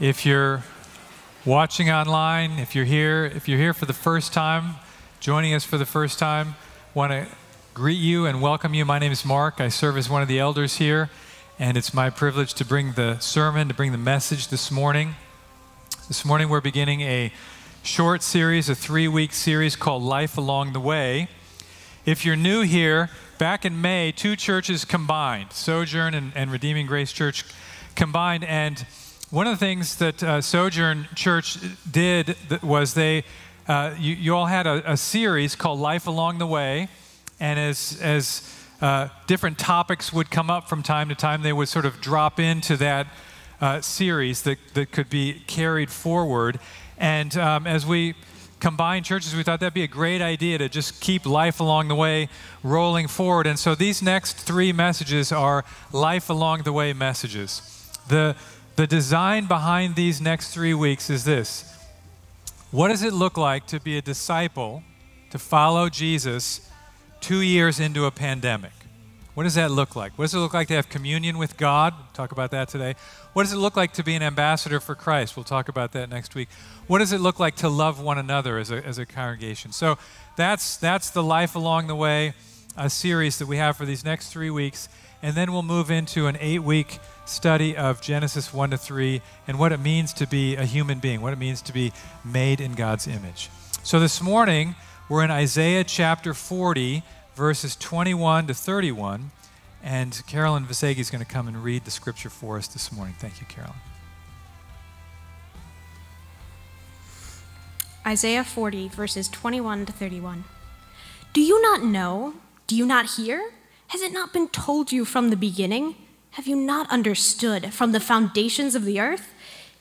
If you're watching online, if you're here, if you're here for the first time, joining us for the first time, want to greet you and welcome you. My name is Mark. I serve as one of the elders here, and it's my privilege to bring the sermon, to bring the message this morning. This morning we're beginning a short series, a three week series called Life Along the Way. If you're new here, back in May, two churches combined, Sojourn and, and Redeeming Grace Church combined. And one of the things that uh, Sojourn Church did was they, uh, you, you, all had a, a, series called Life Along the Way. And as, as uh, different topics would come up from time to time, they would sort of drop into that uh, series that, that could be carried forward. And um, as we combine churches, we thought that'd be a great idea to just keep life along the way rolling forward. And so these next three messages are life along the way messages. The, the design behind these next three weeks is this What does it look like to be a disciple, to follow Jesus two years into a pandemic? What does that look like? What does it look like to have communion with God? We'll talk about that today. What does it look like to be an ambassador for Christ? We'll talk about that next week. What does it look like to love one another as a, as a congregation? So that's, that's the Life Along the Way a series that we have for these next three weeks. And then we'll move into an eight week study of Genesis 1 to 3 and what it means to be a human being, what it means to be made in God's image. So this morning, we're in Isaiah chapter 40, verses 21 to 31. And Carolyn Vasegi is going to come and read the scripture for us this morning. Thank you, Carolyn. Isaiah 40, verses 21 to 31. Do you not know? Do you not hear? Has it not been told you from the beginning? Have you not understood from the foundations of the earth?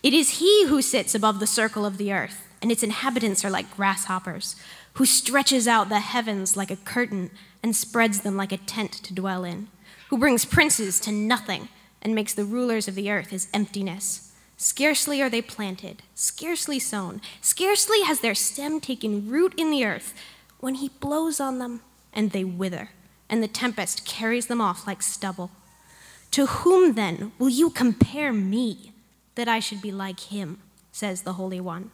It is He who sits above the circle of the earth, and its inhabitants are like grasshoppers who stretches out the heavens like a curtain and spreads them like a tent to dwell in, who brings princes to nothing and makes the rulers of the earth his emptiness. Scarcely are they planted, scarcely sown, scarcely has their stem taken root in the earth, when he blows on them and they wither, and the tempest carries them off like stubble. To whom then will you compare me, that I should be like him, says the Holy One?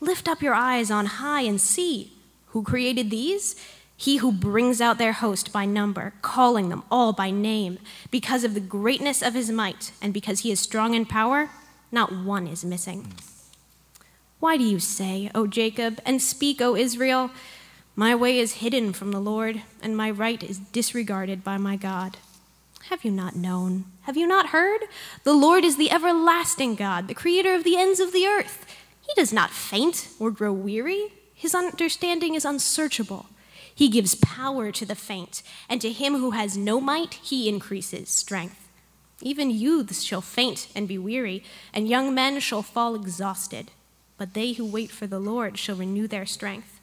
Lift up your eyes on high and see. Who created these? He who brings out their host by number, calling them all by name. Because of the greatness of his might, and because he is strong in power, not one is missing. Why do you say, O Jacob, and speak, O Israel, My way is hidden from the Lord, and my right is disregarded by my God? Have you not known? Have you not heard? The Lord is the everlasting God, the creator of the ends of the earth. He does not faint or grow weary. His understanding is unsearchable. He gives power to the faint, and to him who has no might, he increases strength. Even youths shall faint and be weary, and young men shall fall exhausted. But they who wait for the Lord shall renew their strength.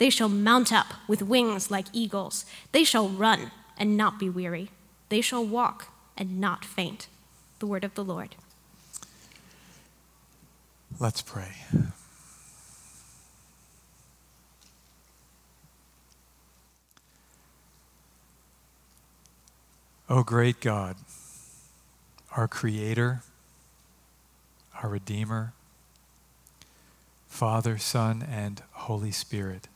They shall mount up with wings like eagles. They shall run and not be weary. They shall walk and not faint. The word of the Lord. Let's pray. O great God, our Creator, our Redeemer, Father, Son, and Holy Spirit,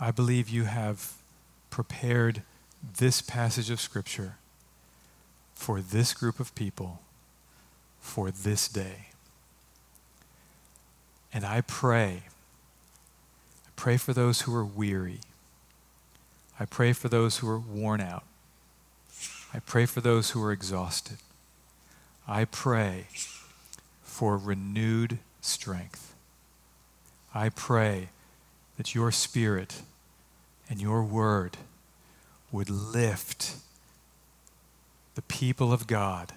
I believe you have prepared this passage of Scripture for this group of people for this day. And I pray, I pray for those who are weary. I pray for those who are worn out. I pray for those who are exhausted. I pray for renewed strength. I pray that your spirit and your word would lift the people of God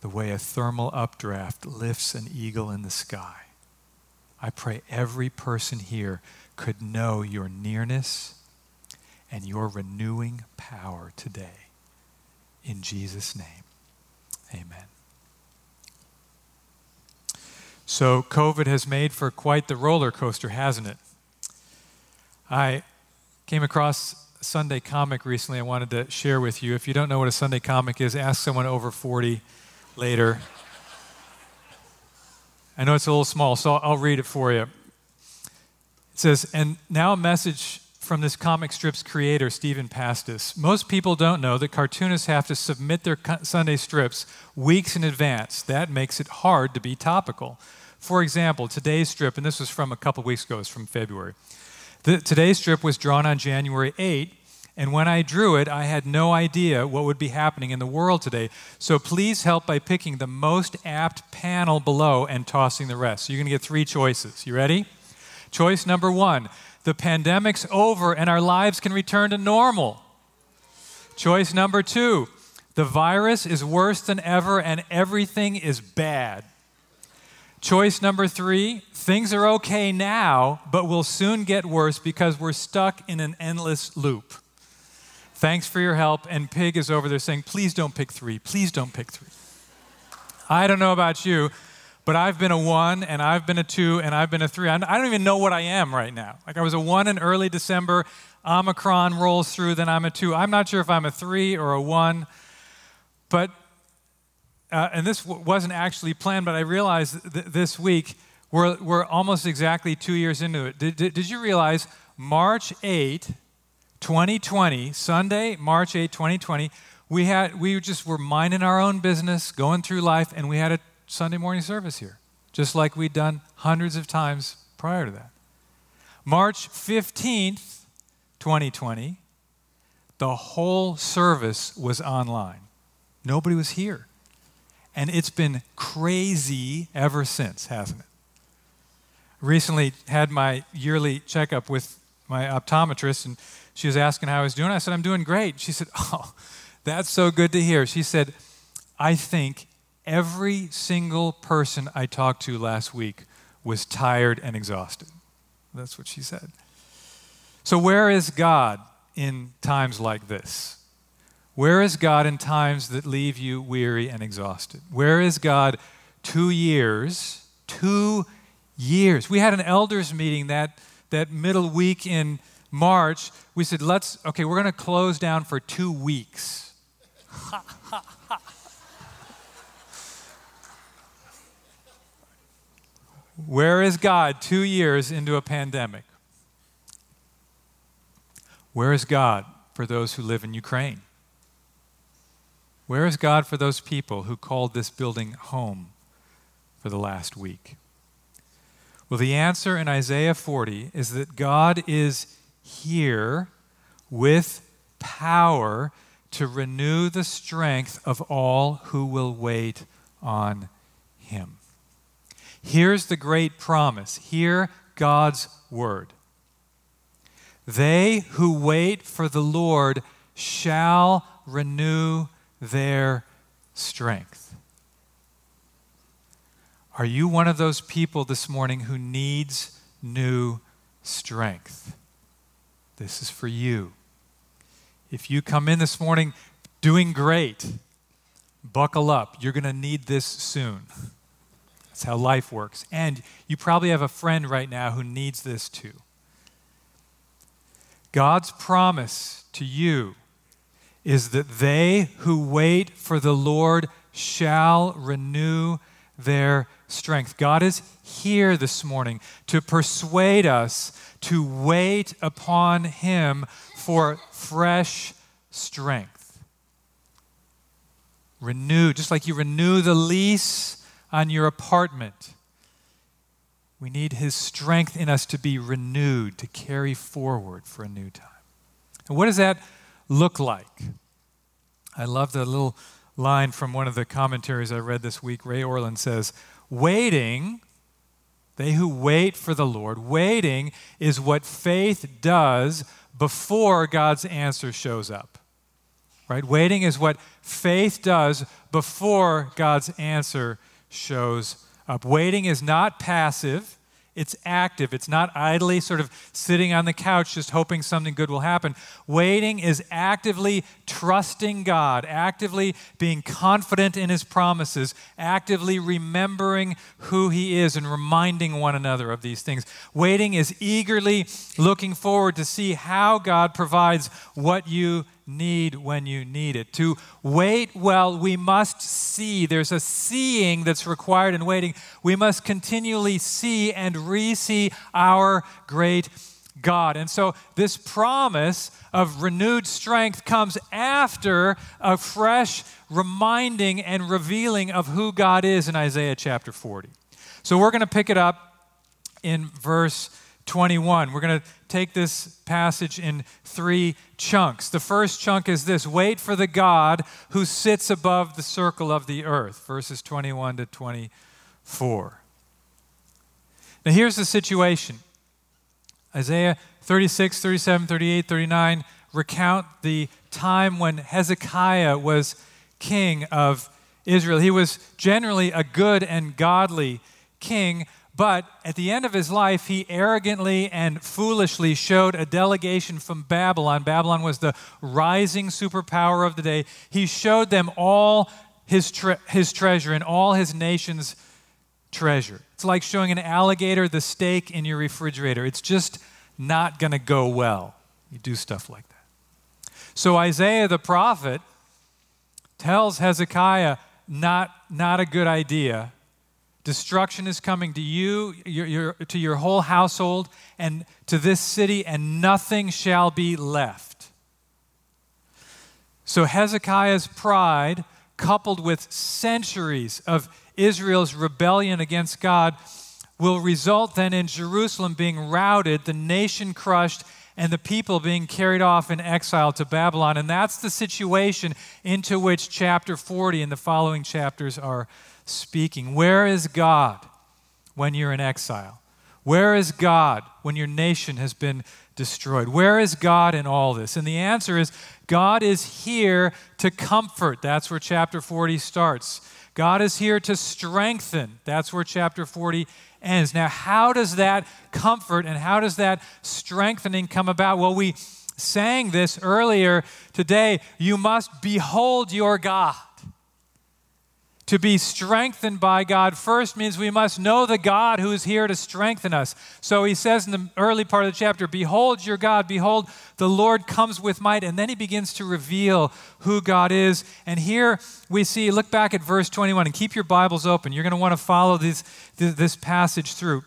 the way a thermal updraft lifts an eagle in the sky. I pray every person here could know your nearness and your renewing power today. In Jesus' name, amen. So, COVID has made for quite the roller coaster, hasn't it? I came across Sunday comic recently I wanted to share with you. If you don't know what a Sunday comic is, ask someone over 40 later. I know it's a little small, so I'll read it for you. It says, And now a message from this comic strip's creator, Stephan Pastis. Most people don't know that cartoonists have to submit their Sunday strips weeks in advance. That makes it hard to be topical. For example, today's strip, and this was from a couple weeks ago, it's from February. The, today's strip was drawn on January 8, and when I drew it, I had no idea what would be happening in the world today. So please help by picking the most apt panel below and tossing the rest. So you're going to get three choices. You ready? Choice number one the pandemic's over and our lives can return to normal. Choice number two the virus is worse than ever and everything is bad. Choice number three things are okay now, but will soon get worse because we're stuck in an endless loop. Thanks for your help. And Pig is over there saying, please don't pick three. Please don't pick three. I don't know about you, but I've been a one and I've been a two and I've been a three. I don't even know what I am right now. Like I was a one in early December, Omicron rolls through, then I'm a two. I'm not sure if I'm a three or a one, but, uh, and this w- wasn't actually planned, but I realized th- this week we're, we're almost exactly two years into it. Did, did, did you realize March 8, 2020, Sunday, March 8, 2020, we had we just were minding our own business, going through life, and we had a Sunday morning service here, just like we'd done hundreds of times prior to that. March 15th, 2020, the whole service was online. Nobody was here. And it's been crazy ever since, hasn't it? Recently had my yearly checkup with my optometrist, and she was asking how I was doing. I said, I'm doing great. She said, Oh, that's so good to hear. She said, I think every single person I talked to last week was tired and exhausted. That's what she said. So, where is God in times like this? Where is God in times that leave you weary and exhausted? Where is God two years? Two years. We had an elders meeting that, that middle week in March, we said, let's, okay, we're going to close down for two weeks. Where is God two years into a pandemic? Where is God for those who live in Ukraine? Where is God for those people who called this building home for the last week? Well, the answer in Isaiah 40 is that God is here with power to renew the strength of all who will wait on him. Here's the great promise. Hear God's word. They who wait for the Lord shall renew their strength. Are you one of those people this morning who needs new strength? This is for you. If you come in this morning doing great, buckle up. You're going to need this soon. That's how life works. And you probably have a friend right now who needs this too. God's promise to you is that they who wait for the Lord shall renew their strength. God is here this morning to persuade us to wait upon Him for fresh strength. Renew, just like you renew the lease on your apartment. We need His strength in us to be renewed, to carry forward for a new time. And what does that look like? I love the little line from one of the commentaries I read this week. Ray Ortlund says, Waiting they who wait for the Lord. Waiting is what faith does before God's answer shows up. Right? Waiting is what faith does before God's answer shows up. Waiting is not passive, it's active. It's not idly sort of sitting on the couch just hoping something good will happen. Waiting is actively trusting God, actively being confident in His promises, actively remembering who He is and reminding one another of these things. Waiting is eagerly looking forward to see how God provides what you need when you need it. To wait well, we must see. There's a seeing that's required in waiting. We must continually see and re see our great God. And so, this promise of renewed strength comes after a fresh reminding and revealing of who God is in Isaiah chapter 40. So, we're going to pick it up in verse 21. We're going to take this passage in three chunks. The first chunk is this wait for the God who sits above the circle of the earth, verses 21 to 24. Now, here's the situation Isaiah 36, 37, 38, 39 recount the time when Hezekiah was king of Israel. He was generally a good and godly king, but at the end of his life, he arrogantly and foolishly showed a delegation from Babylon. Babylon was the rising superpower of the day. He showed them all his, tre- his treasure and all his nation's treasure. It's like showing an alligator the steak in your refrigerator. It's just not going to go well. You do stuff like that. So Isaiah the prophet tells Hezekiah, not, not a good idea. Destruction is coming to you, your, your, to your whole household, and to this city, and nothing shall be left. So Hezekiah's pride, coupled with centuries of Israel's rebellion against God, will result then in Jerusalem being routed, the nation crushed, and the people being carried off in exile to Babylon. And that's the situation into which chapter 40 and the following chapters are speaking. Where is God when you're in exile? Where is God when your nation has been destroyed? Where is God in all this? And the answer is God is here to comfort. That's where chapter 40 starts. God is here to strengthen. That's where chapter 40 ends. Now, how does that comfort and how does that strengthening come about? Well, we sang this earlier today. You must behold your God. To be strengthened by God first means we must know the God who is here to strengthen us. So he says in the early part of the chapter, Behold your God, behold, the Lord comes with might. And then he begins to reveal who God is. And here we see, look back at verse 21 and keep your Bibles open. You're going to want to follow this, this passage through.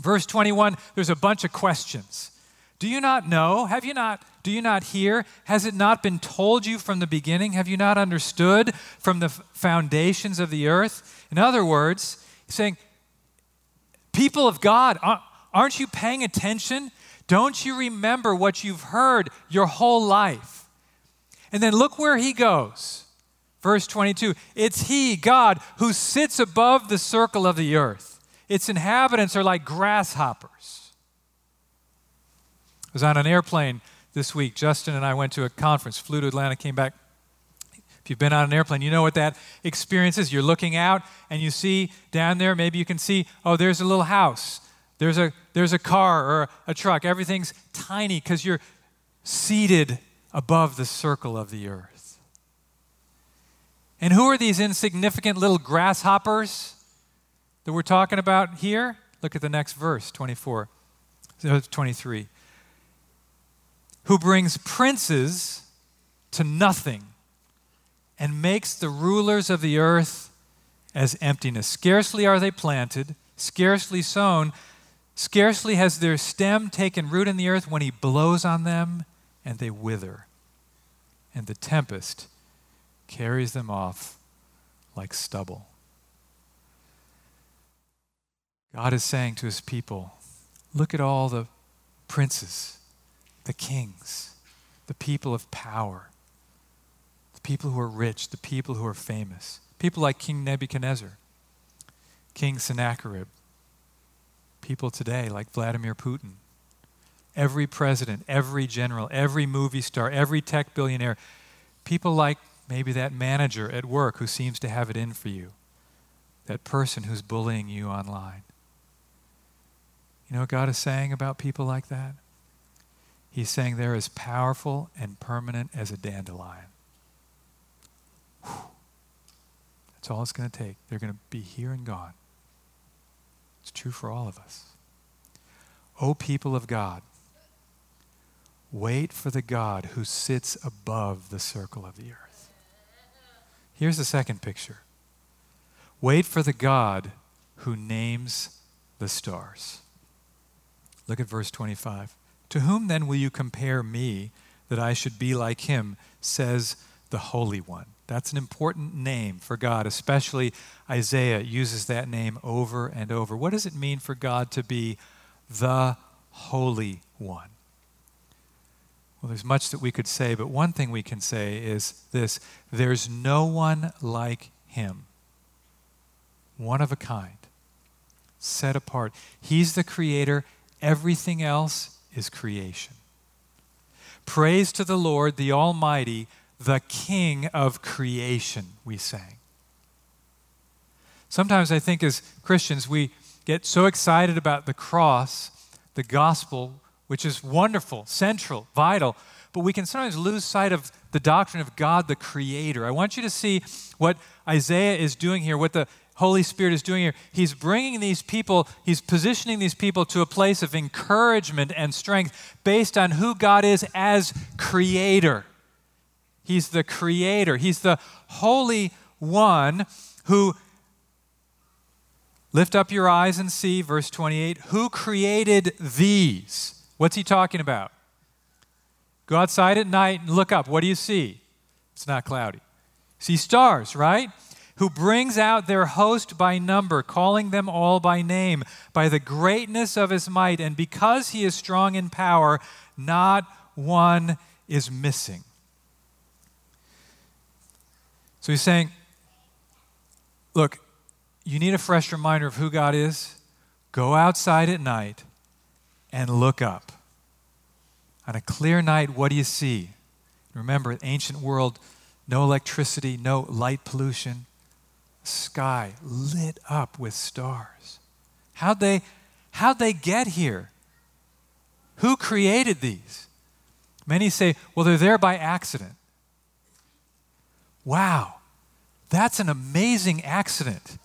Verse 21, there's a bunch of questions. Do you not know? Have you not? Do you not hear? Has it not been told you from the beginning? Have you not understood from the foundations of the earth? In other words, saying, people of God, aren't you paying attention? Don't you remember what you've heard your whole life? And then look where he goes. Verse 22 It's He, God, who sits above the circle of the earth. Its inhabitants are like grasshoppers I was on an airplane this week. Justin and I went to a conference, flew to Atlanta, came back. If you've been on an airplane, you know what that experience is. You're looking out and you see down there, maybe you can see, oh, there's a little house, there's a, there's a car or a truck. Everything's tiny because you're seated above the circle of the earth. And who are these insignificant little grasshoppers that we're talking about here? Look at the next verse, 24, uh, 23 who brings princes to nothing and makes the rulers of the earth as emptiness. Scarcely are they planted, scarcely sown, scarcely has their stem taken root in the earth when he blows on them and they wither. And the tempest carries them off like stubble. God is saying to his people, look at all the princes the kings, the people of power, the people who are rich, the people who are famous, people like King Nebuchadnezzar, King Sennacherib, people today like Vladimir Putin, every president, every general, every movie star, every tech billionaire, people like maybe that manager at work who seems to have it in for you, that person who's bullying you online. You know what God is saying about people like that? He's saying they're as powerful and permanent as a dandelion. Whew. That's all it's going to take. They're going to be here and gone. It's true for all of us. O people of God, Wait for the God who sits above the circle of the earth. Here's the second picture Wait for the God who names the stars. Look at verse 25. To whom then will you compare me that I should be like him, says the Holy One? That's an important name for God, especially Isaiah uses that name over and over. What does it mean for God to be the Holy One? Well, there's much that we could say, but one thing we can say is this there's no one like him, one of a kind, set apart. He's the creator, everything else is creation. Praise to the Lord, the Almighty the King of creation, we sang. Sometimes I think as Christians, we get so excited about the cross, the gospel, which is wonderful, central, vital, but we can sometimes lose sight of the doctrine of God the Creator. I want you to see what Isaiah is doing here, what the Holy Spirit is doing here. He's bringing these people, he's positioning these people to a place of encouragement and strength based on who God is as Creator. He's the creator. He's the Holy One who, lift up your eyes and see, verse 28, who created these? What's he talking about? Go outside at night and look up. What do you see? It's not cloudy. See stars, right? Who brings out their host by number, calling them all by name, by the greatness of his might. And because he is strong in power, not one is missing. So he's saying, look, you need a fresh reminder of who God is. Go outside at night and look up. On a clear night, what do you see? Remember, ancient world, no electricity, no light pollution, sky lit up with stars. How'd they, how'd they get here? Who created these? Many say, well, they're there by accident. Wow. That's an amazing accident.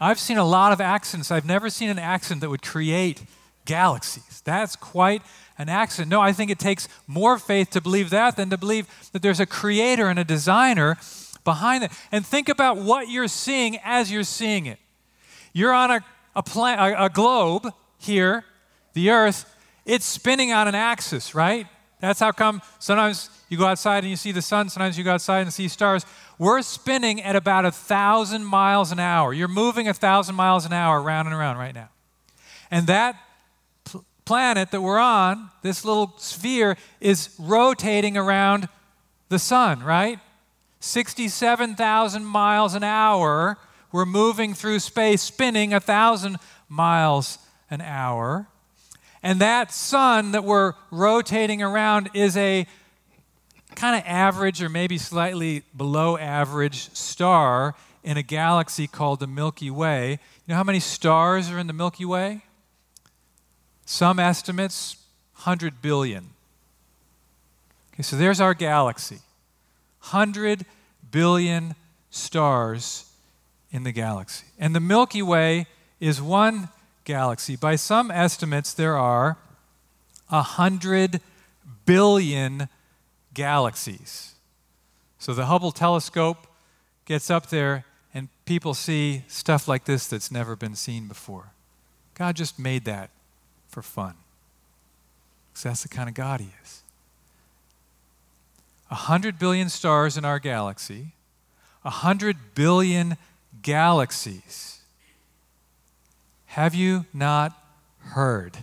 I've seen a lot of accidents. I've never seen an accident that would create galaxies. That's quite an accident. No, I think it takes more faith to believe that than to believe that there's a creator and a designer behind it. And think about what you're seeing as you're seeing it. You're on a, a, a, a globe here, the earth, it's spinning on an axis, right? That's how come sometimes you go outside and you see the sun, sometimes you go outside and see stars. We're spinning at about a thousand miles an hour. You're moving a thousand miles an hour around and around right now. And that pl- planet that we're on, this little sphere, is rotating around the sun, right? 67,000 miles an hour. We're moving through space, spinning a thousand miles an hour. And that sun that we're rotating around is a kind of average or maybe slightly below average star in a galaxy called the Milky Way. You know how many stars are in the Milky Way? Some estimates 100 billion. Okay, so there's our galaxy. 100 billion stars in the galaxy. And the Milky Way is one galaxy. By some estimates, there are 100 billion galaxies. So the Hubble telescope gets up there and people see stuff like this that's never been seen before. God just made that for fun. Because that's the kind of God He is. A hundred billion stars in our galaxy, a hundred billion galaxies. Have you not heard?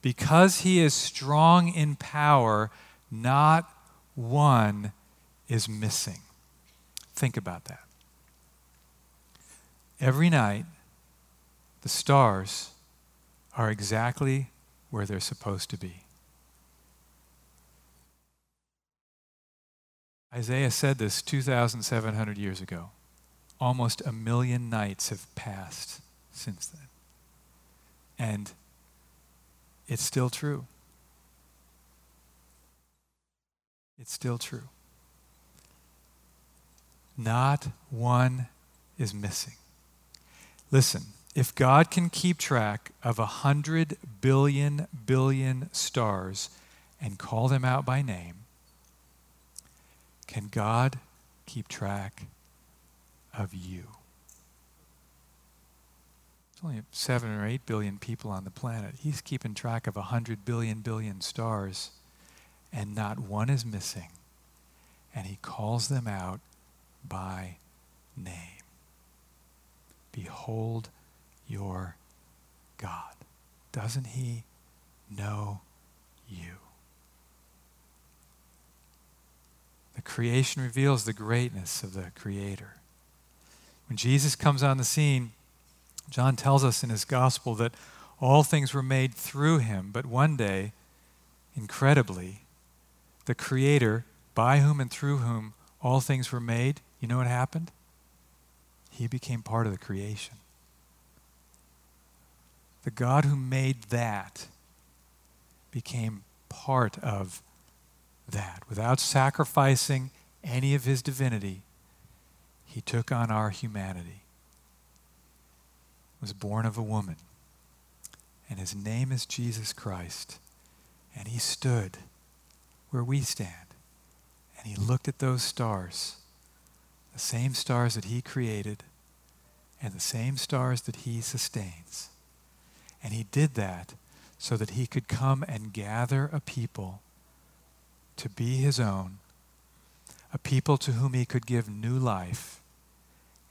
Because He is strong in power, not one is missing. Think about that. Every night, the stars are exactly where they're supposed to be. Isaiah said this 2,700 years ago. Almost a million nights have passed since then. And it's still true. it's still true. Not one is missing. Listen, if God can keep track of a hundred billion billion stars, and call them out by name, can God keep track of you? There's only seven or eight billion people on the planet. He's keeping track of a hundred billion billion stars, and not one is missing. And he calls them out by name. Behold your God. Doesn't he know you? The creation reveals the greatness of the Creator. When Jesus comes on the scene, John tells us in his gospel that all things were made through him, but one day, incredibly, the Creator, by whom and through whom all things were made, you know what happened? He became part of the creation. The God who made that became part of that. Without sacrificing any of his divinity, he took on our humanity. Was born of a woman. And his name is Jesus Christ. And he stood where we stand. And he looked at those stars, the same stars that he created and the same stars that he sustains. And he did that so that he could come and gather a people to be his own, a people to whom he could give new life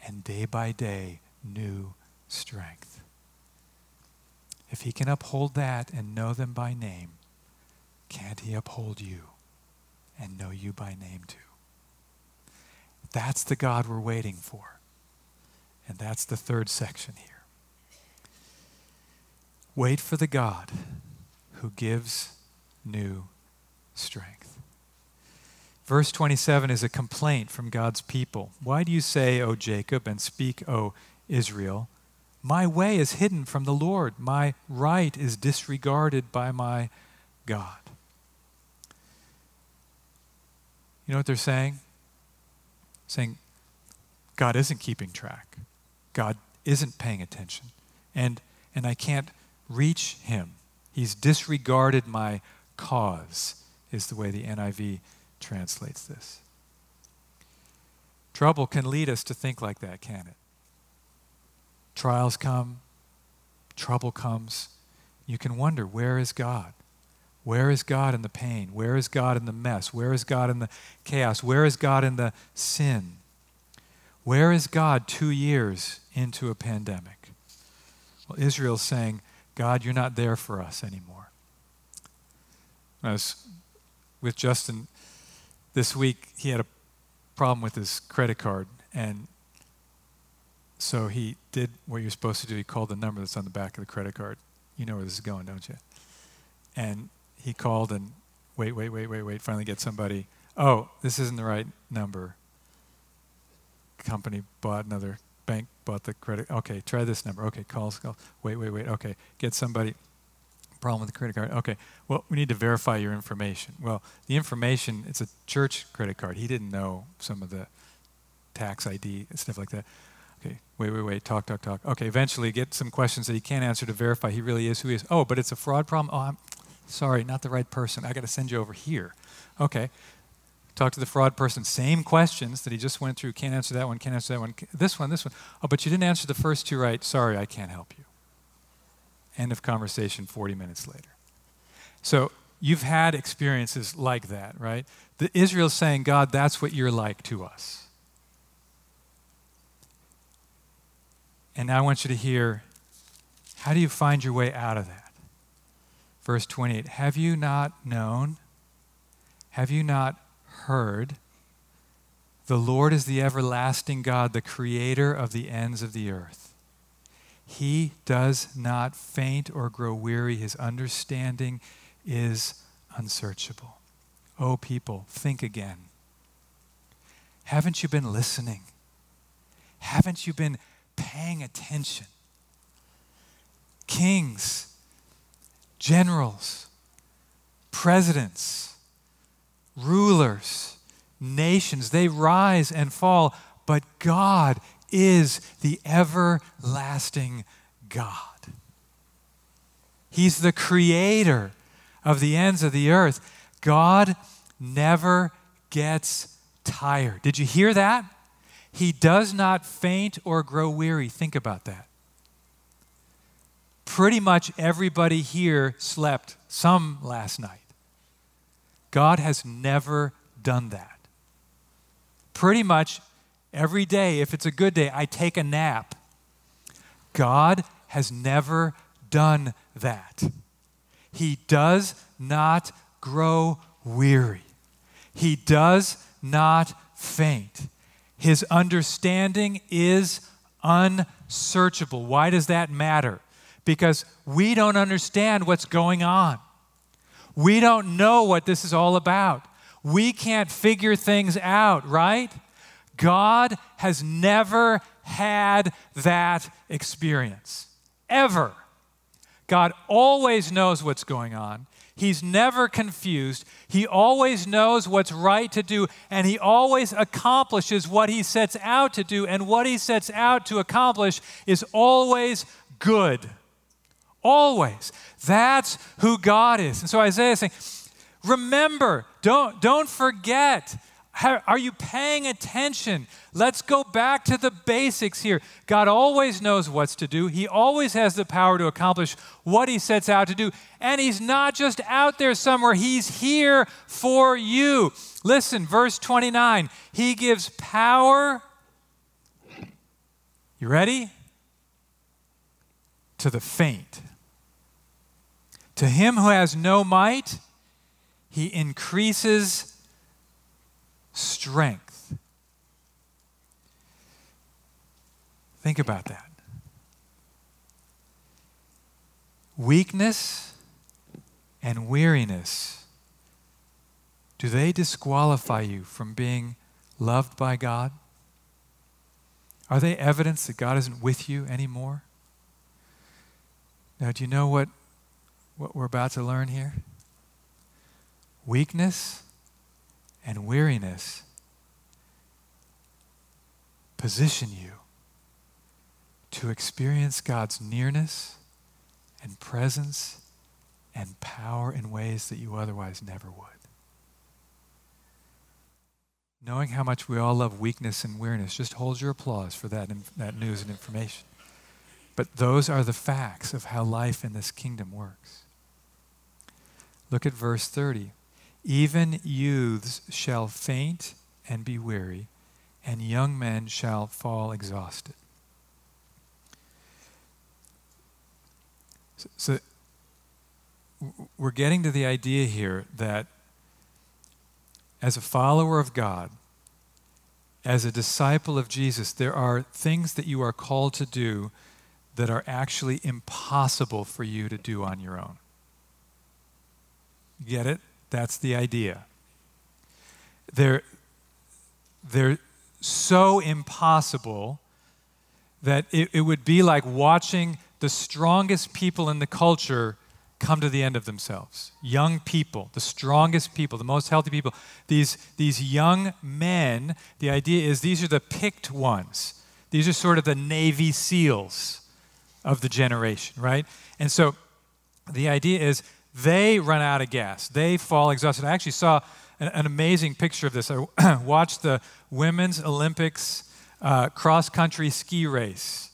and day by day new strength. If he can uphold that and know them by name, can't he uphold you and know you by name too? That's the God we're waiting for. And that's the third section here. Wait for the God who gives new strength. Verse 27 is a complaint from God's people. Why do you say, O Jacob, and speak, O Israel? My way is hidden from the Lord, my right is disregarded by my God. You know what they're saying? Saying, God isn't keeping track. God isn't paying attention. And, and I can't reach him. He's disregarded my cause, is the way the NIV translates this. Trouble can lead us to think like that, can it? Trials come, trouble comes. You can wonder where is God? Where is God in the pain? Where is God in the mess? Where is God in the chaos? Where is God in the sin? Where is God two years into a pandemic? Well, Israel's saying, God, you're not there for us anymore. I was with Justin this week. He had a problem with his credit card, and so he did what you're supposed to do. He called the number that's on the back of the credit card. You know where this is going, don't you? And he called and wait, wait, wait, wait, wait. Finally, get somebody. Oh, this isn't the right number. Company bought another bank bought the credit. Okay, try this number. Okay, calls, calls. Wait, wait, wait. Okay, get somebody. Problem with the credit card. Okay, well, we need to verify your information. Well, the information, it's a church credit card. He didn't know some of the tax ID and stuff like that. Okay, wait, wait, wait. Talk, talk, talk. Okay, eventually get some questions that he can't answer to verify he really is who he is. Oh, but it's a fraud problem? Oh, I'm sorry, not the right person. I got to send you over here. Okay, Talk to the fraud person, same questions that he just went through. Can't answer that one, can't answer that one. This one, this one. Oh, but you didn't answer the first two right. Sorry, I can't help you. End of conversation 40 minutes later. So you've had experiences like that, right? The Israel's saying, God, that's what you're like to us. And now I want you to hear how do you find your way out of that? Verse 28 Have you not known? Have you not heard, the Lord is the everlasting God, the creator of the ends of the earth. He does not faint or grow weary. His understanding is unsearchable. Oh, people, think again. Haven't you been listening? Haven't you been paying attention? Kings, generals, presidents, rulers, nations, they rise and fall, but God is the everlasting God. He's the creator of the ends of the earth. God never gets tired. Did you hear that? He does not faint or grow weary. Think about that. Pretty much everybody here slept some last night. God has never done that. Pretty much every day, if it's a good day, I take a nap. God has never done that. He does not grow weary. He does not faint. His understanding is unsearchable. Why does that matter? Because we don't understand what's going on. We don't know what this is all about. We can't figure things out, right? God has never had that experience, ever. God always knows what's going on. He's never confused. He always knows what's right to do, and he always accomplishes what he sets out to do. And what he sets out to accomplish is always good. Always. That's who God is. And so Isaiah is saying, remember, don't, don't forget how, are you paying attention? Let's go back to the basics here. God always knows what's to do. He always has the power to accomplish what he sets out to do. And he's not just out there somewhere, he's here for you. Listen, verse 29 He gives power. You ready? To the faint. To him who has no might, he increases strength. Think about that. Weakness and weariness, do they disqualify you from being loved by God? Are they evidence that God isn't with you anymore? Now, do you know what, what we're about to learn here? Weakness and weariness position you to experience God's nearness and presence and power in ways that you otherwise never would. Knowing how much we all love weakness and weariness, just hold your applause for that, that news and information. But those are the facts of how life in this kingdom works. Look at verse 30. Even youths shall faint and be weary, and young men shall fall exhausted. So, so, we're getting to the idea here that as a follower of God, as a disciple of Jesus, there are things that you are called to do that are actually impossible for you to do on your own. Get it? That's the idea. They're, they're so impossible that it, it would be like watching the strongest people in the culture come to the end of themselves. Young people, the strongest people, the most healthy people. These, these young men, the idea is these are the picked ones. These are sort of the Navy SEALs of the generation, right? And so the idea is they run out of gas. They fall exhausted. I actually saw an, an amazing picture of this. I watched the Women's Olympics uh, cross country ski race.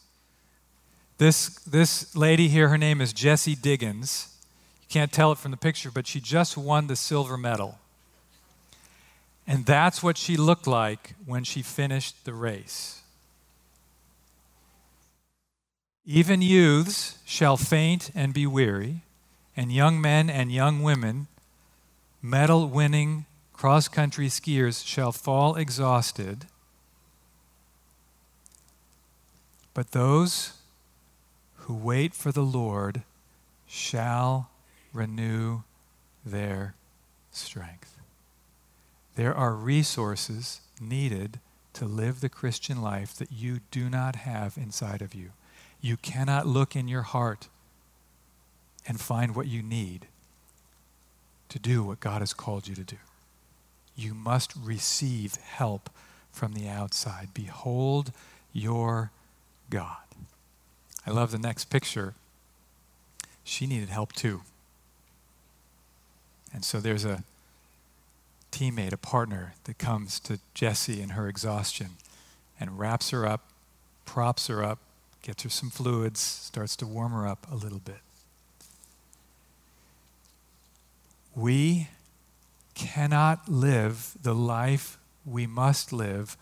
This, this lady here, her name is Jessie Diggins. You can't tell it from the picture, but she just won the silver medal. And that's what she looked like when she finished the race. Even youths shall faint and be weary and young men and young women, medal winning cross country skiers, shall fall exhausted. But those who wait for the Lord shall renew their strength. There are resources needed to live the Christian life that you do not have inside of you. You cannot look in your heart and find what you need to do what God has called you to do. You must receive help from the outside. Behold your God. I love the next picture. She needed help too. And so there's a teammate, a partner that comes to Jessie in her exhaustion and wraps her up, props her up, gets her some fluids, starts to warm her up a little bit. We cannot live the life we must live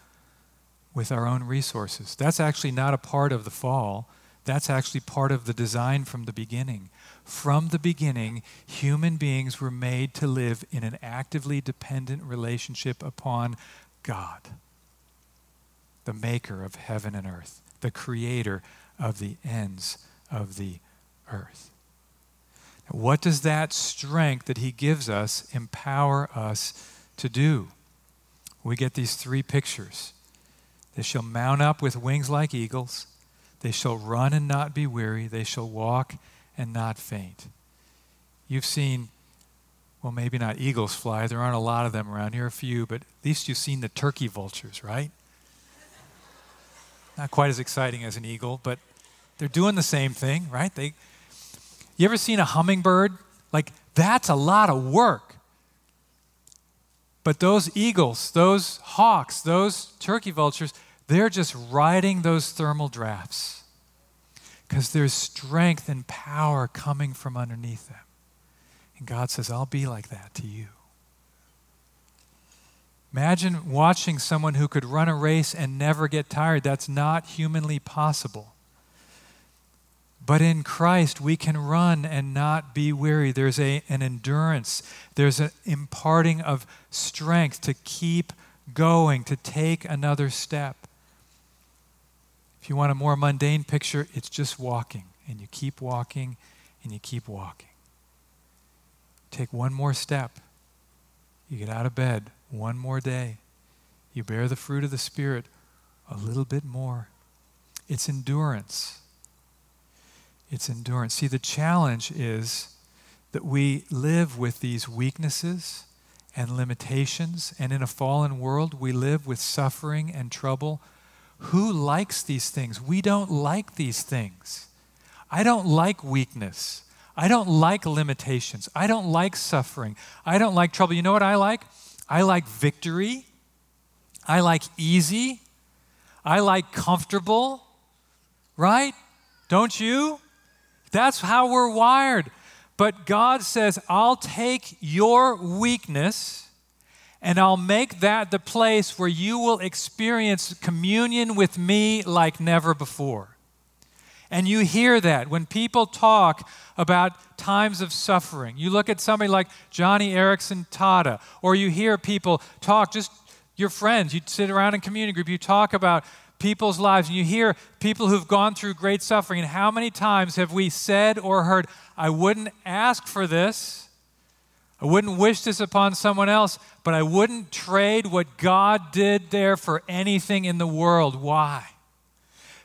with our own resources. That's actually not a part of the fall. That's actually part of the design from the beginning. From the beginning, human beings were made to live in an actively dependent relationship upon God, the maker of heaven and earth, the creator of the ends of the earth. What does that strength that he gives us empower us to do? We get these three pictures. They shall mount up with wings like eagles. They shall run and not be weary. They shall walk and not faint. You've seen, well, maybe not eagles fly. There aren't a lot of them around here, a few, but at least you've seen the turkey vultures, right? Not quite as exciting as an eagle, but they're doing the same thing, right? They, you ever seen a hummingbird? Like, that's a lot of work. But those eagles, those hawks, those turkey vultures, they're just riding those thermal drafts because there's strength and power coming from underneath them. And God says, I'll be like that to you. Imagine watching someone who could run a race and never get tired. That's not humanly possible. But in Christ, we can run and not be weary. There's a, an endurance, there's an imparting of strength to keep going, to take another step. If you want a more mundane picture, it's just walking. And you keep walking and you keep walking. Take one more step. You get out of bed one more day. You bear the fruit of the Spirit a little bit more. It's endurance. It's endurance. See, the challenge is that we live with these weaknesses and limitations, and in a fallen world, we live with suffering and trouble who likes these things? We don't like these things. I don't like weakness. I don't like limitations. I don't like suffering. I don't like trouble. You know what I like? I like victory. I like easy. I like comfortable. Right? Don't you? That's how we're wired. But God says, I'll take your weakness and I'll make that the place where you will experience communion with me like never before. And you hear that when people talk about times of suffering. You look at somebody like Joni Eareckson Tada, or you hear people talk, just your friends, you sit around in a community group, you talk about people's lives, and you hear people who've gone through great suffering. And how many times have we said or heard, I wouldn't ask for this? I wouldn't wish this upon someone else, but I wouldn't trade what God did there for anything in the world. Why?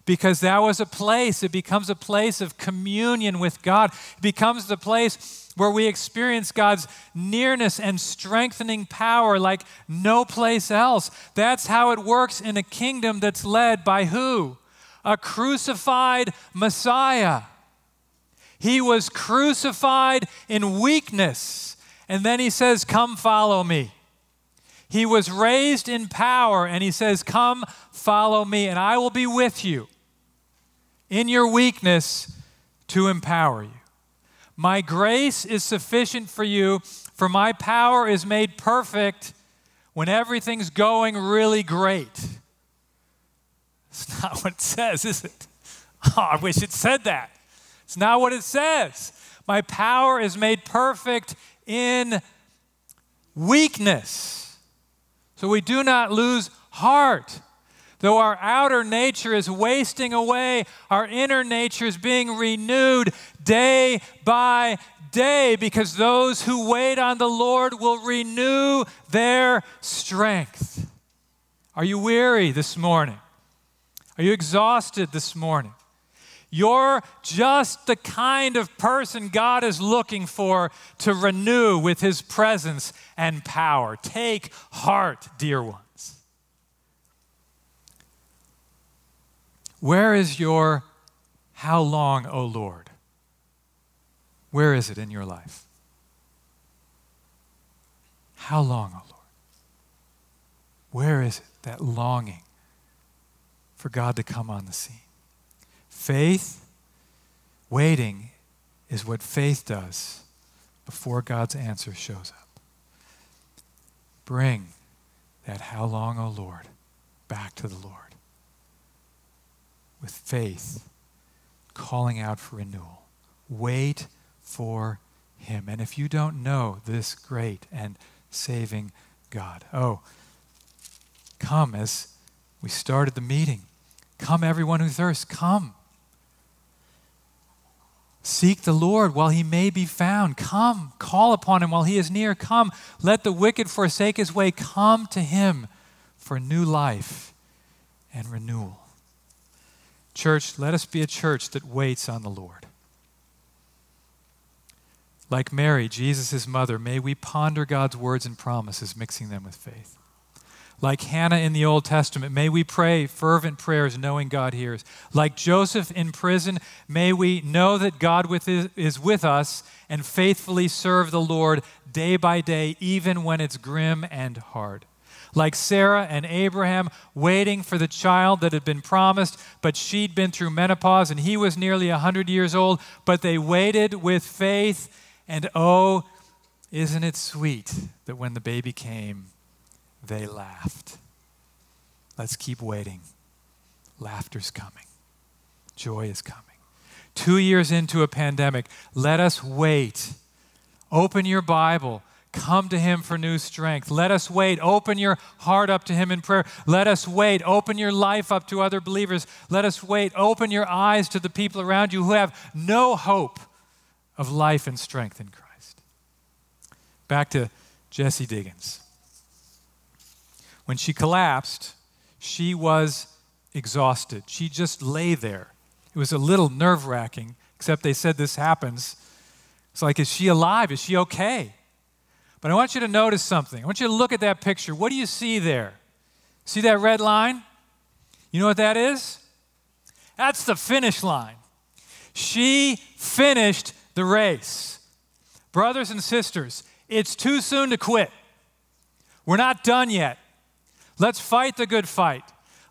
Because that was a place, it becomes a place of communion with God. It becomes the place where we experience God's nearness and strengthening power like no place else. That's how it works in a kingdom that's led by who? A crucified Messiah. He was crucified in weakness and then he says, Come follow me. He was raised in power, and he says, Come follow me, and I will be with you in your weakness to empower you. My grace is sufficient for you, for my power is made perfect when everything's going really great. It's not what it says, is it? Oh, I wish it said that. It's not what it says. My power is made perfect in weakness. So we do not lose heart. Though our outer nature is wasting away, our inner nature is being renewed day by day because those who wait on the Lord will renew their strength. Are you weary this morning? Are you exhausted this morning? You're just the kind of person God is looking for to renew with his presence and power. Take heart, dear ones. Where is your how long, O Lord? Where is it in your life? How long, O Lord? Where is it, that longing for God to come on the scene? Faith, waiting, is what faith does before God's answer shows up. Bring that how long, O Lord, back to the Lord with faith, calling out for renewal. Wait for Him. And if you don't know this great and saving God, oh, come as we started the meeting. Come, everyone who thirsts, come. Seek the Lord while he may be found. Come, call upon him while he is near. Come, let the wicked forsake his way. Come to him for new life and renewal. Church, let us be a church that waits on the Lord. Like Mary, Jesus' mother, may we ponder God's words and promises, mixing them with faith. Like Hannah in the Old Testament, may we pray fervent prayers knowing God hears. Like Joseph in prison, may we know that God is with us and faithfully serve the Lord day by day, even when it's grim and hard like Sarah and Abraham, waiting for the child that had been promised, but she'd been through menopause and he was nearly 100 years old, but they waited with faith. And oh, isn't it sweet that when the baby came, they laughed? Let's keep waiting. Laughter's coming, joy is coming. Two years into a pandemic, let us wait. Open your Bible Come to Him for new strength. Let us wait. Open your heart up to Him in prayer. Let us wait. Open your life up to other believers. Let us wait. Open your eyes to the people around you who have no hope of life and strength in Christ. Back to Jessie Diggins. When she collapsed, she was exhausted. She just lay there. It was a little nerve wracking, except they said this happens. It's like, is she alive? Is she okay? But I want you to notice something. I want you to look at that picture. What do you see there? See that red line? You know what that is? That's the finish line. She finished the race. Brothers and sisters, it's too soon to quit. We're not done yet. Let's fight the good fight.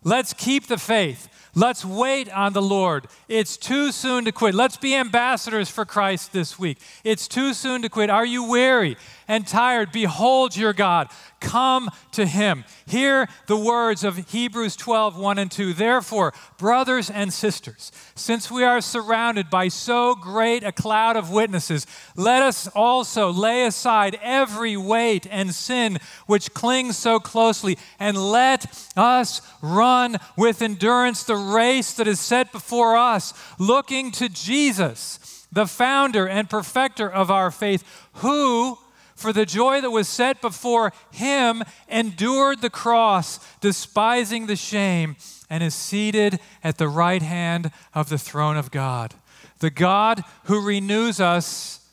Let's keep the faith. Let's wait on the Lord. It's too soon to quit. Let's be ambassadors for Christ this week. It's too soon to quit. Are you weary and tired? Behold your God. Come to him. Hear the words of Hebrews 12, 1 and 2. Therefore, brothers and sisters, since we are surrounded by so great a cloud of witnesses, let us also lay aside every weight and sin which clings so closely, and let us run with endurance the race that is set before us, looking to Jesus, the founder and perfecter of our faith, who for the joy that was set before him, endured the cross, despising the shame, and is seated at the right hand of the throne of God. The God who renews us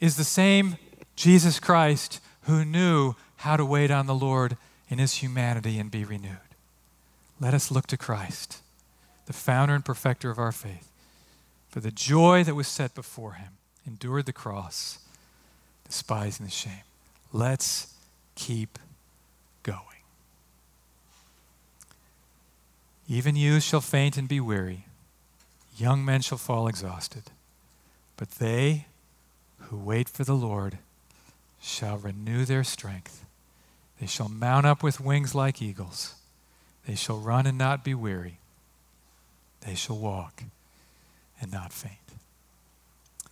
is the same Jesus Christ who knew how to wait on the Lord in his humanity and be renewed. Let us look to Christ, the founder and perfecter of our faith. For the joy that was set before him, endured the cross despising the shame. Let's keep going. Even youths shall faint and be weary, young men shall fall exhausted. But they who wait for the Lord shall renew their strength. They shall mount up with wings like eagles. They shall run and not be weary. They shall walk and not faint.